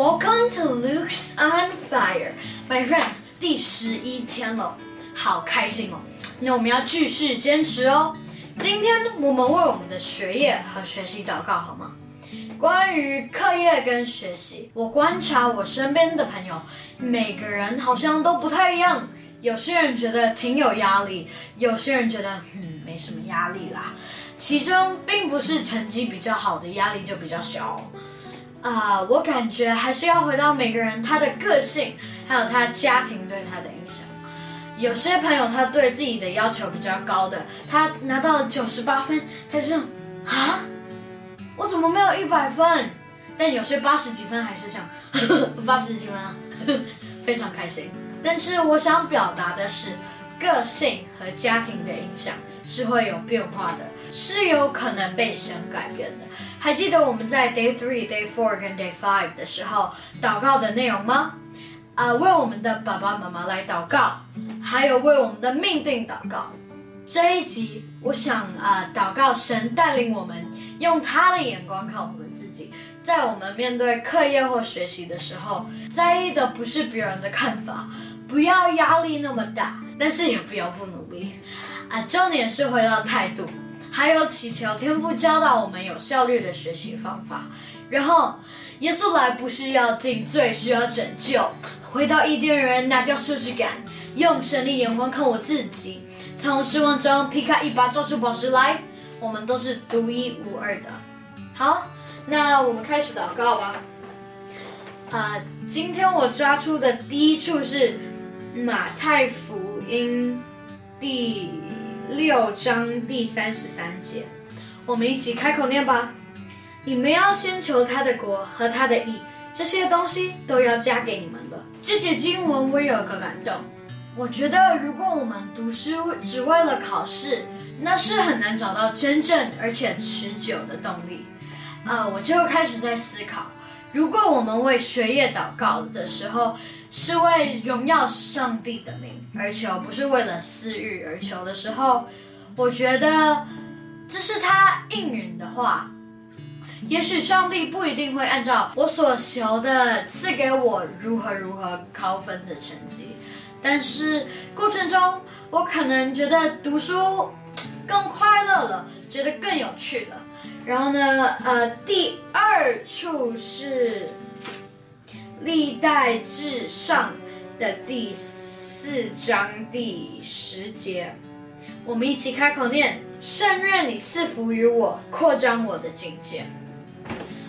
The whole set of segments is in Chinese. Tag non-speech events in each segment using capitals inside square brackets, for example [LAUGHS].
Welcome to Luke's on Fire, my friends。第十一天了，好开心哦！那我们要继续坚持哦。今天我们为我们的学业和学习祷告，好吗？关于课业跟学习，我观察我身边的朋友，每个人好像都不太一样。有些人觉得挺有压力，有些人觉得嗯没什么压力啦。其中并不是成绩比较好的压力就比较小。啊，我感觉还是要回到每个人他的个性，还有他家庭对他的影响。有些朋友他对自己的要求比较高的，他拿到了九十八分，他就想啊，我怎么没有一百分？但有些八十几分还是想 [LAUGHS] 八十几分啊，[LAUGHS] 非常开心。但是我想表达的是，个性和家庭的影响是会有变化的，是有可能被神改变的。还记得我们在 Day Three、Day Four 跟 Day Five 的时候祷告的内容吗？啊，为我们的爸爸妈妈来祷告，还有为我们的命定祷告。这一集，我想啊，祷告神带领我们，用他的眼光看我们自己，在我们面对课业或学习的时候，在意的不是别人的看法，不要压力那么大，但是也不要不努力。啊，重点是回到态度。还有祈求天父教导我们有效率的学习方法，然后耶稣来不是要定罪，是要拯救。回到伊甸园，拿掉设置感，用神的眼光看我自己，从失望中劈开一把抓住宝石来。我们都是独一无二的。好，那我们开始祷告吧。啊，今天我抓出的第一处是马太福音第。六章第三十三节，我们一起开口念吧。你们要先求他的国和他的义，这些东西都要加给你们的。这节经文我有个感动，我觉得如果我们读书只为了考试，那是很难找到真正而且持久的动力。呃，我就开始在思考，如果我们为学业祷告的时候，是为荣耀上帝的名而求，不是为了私欲而求的时候，我觉得这是他应允的话。也许上帝不一定会按照我所求的赐给我如何如何高分的成绩，但是过程中我可能觉得读书更快乐了，觉得更有趣了。然后呢，呃，第二处是。历代至上的第四章第十节，我们一起开口念：圣愿你赐福于我，扩张我的境界。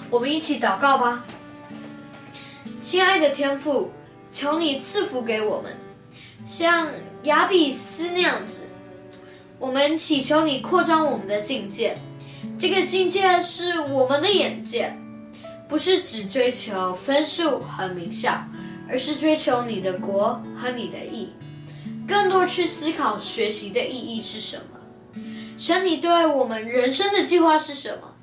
我们一起祷告吧，亲爱的天父，求你赐福给我们，像亚比斯那样子。我们祈求你扩张我们的境界，这个境界是我们的眼界。不是只追求分数和名校，而是追求你的国和你的义，更多去思考学习的意义是什么。神，你对我们人生的计划是什么？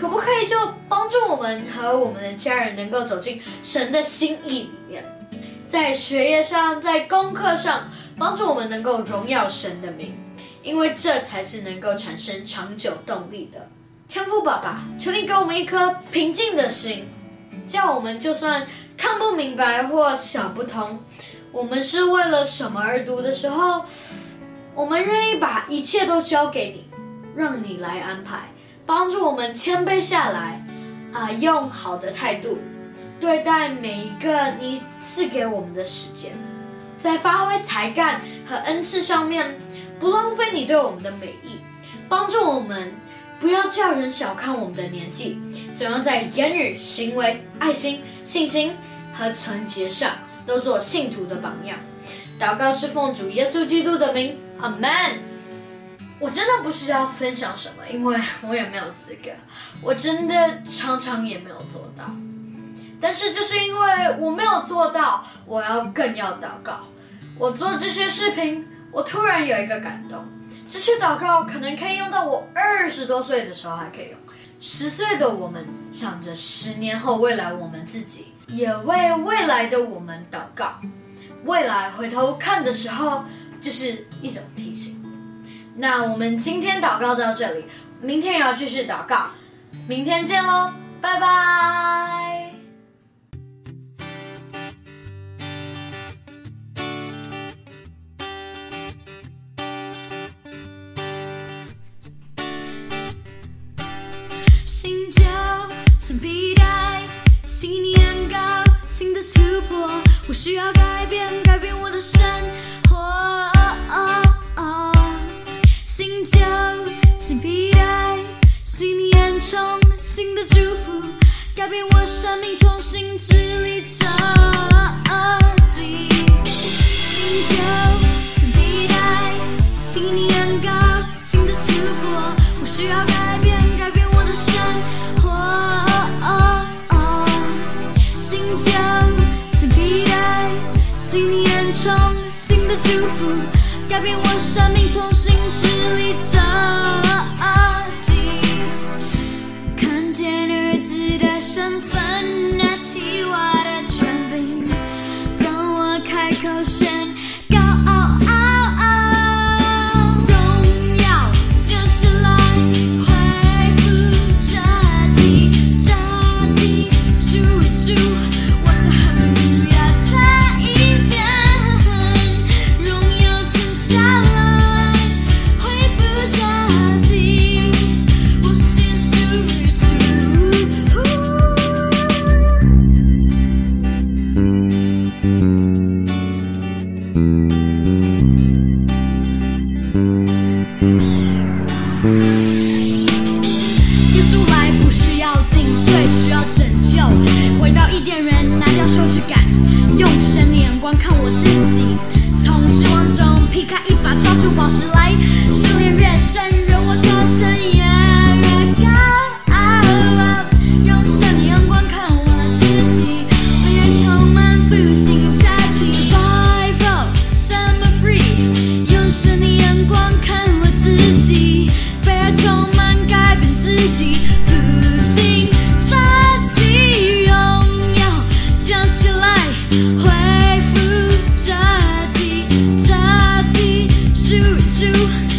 可不可以就帮助我们和我们的家人能够走进神的心意里面，在学业上，在功课上，帮助我们能够荣耀神的名，因为这才是能够产生长久动力的。天赋爸爸，求你给我们一颗平静的心，叫我们就算看不明白或想不通，我们是为了什么而读的时候，我们愿意把一切都交给你，让你来安排，帮助我们谦卑下来，啊，用好的态度对待每一个你赐给我们的时间，在发挥才干和恩赐上面，不浪费你对我们的美意，帮助我们。不要叫人小看我们的年纪，总要在言语、行为、爱心、信心和纯洁上都做信徒的榜样。祷告是奉主耶稣基督的名，阿门。我真的不是要分享什么，因为我也没有资格，我真的常常也没有做到。但是就是因为我没有做到，我要更要祷告。我做这些视频，我突然有一个感动。这些祷告可能可以用到我二十多岁的时候还可以用，十岁的我们想着十年后未来我们自己，也为未来的我们祷告。未来回头看的时候，就是一种提醒。那我们今天祷告到这里，明天也要继续祷告，明天见喽，拜拜。新旧是皮带，新年高新的突破，我需要改变，改变我的生活。新旧是皮带，新年从新的祝福，改变我生命，重新治理自。新旧皮，的，我需要。的祝福，改变我生命，重感，用神的眼光看我自 shoot you.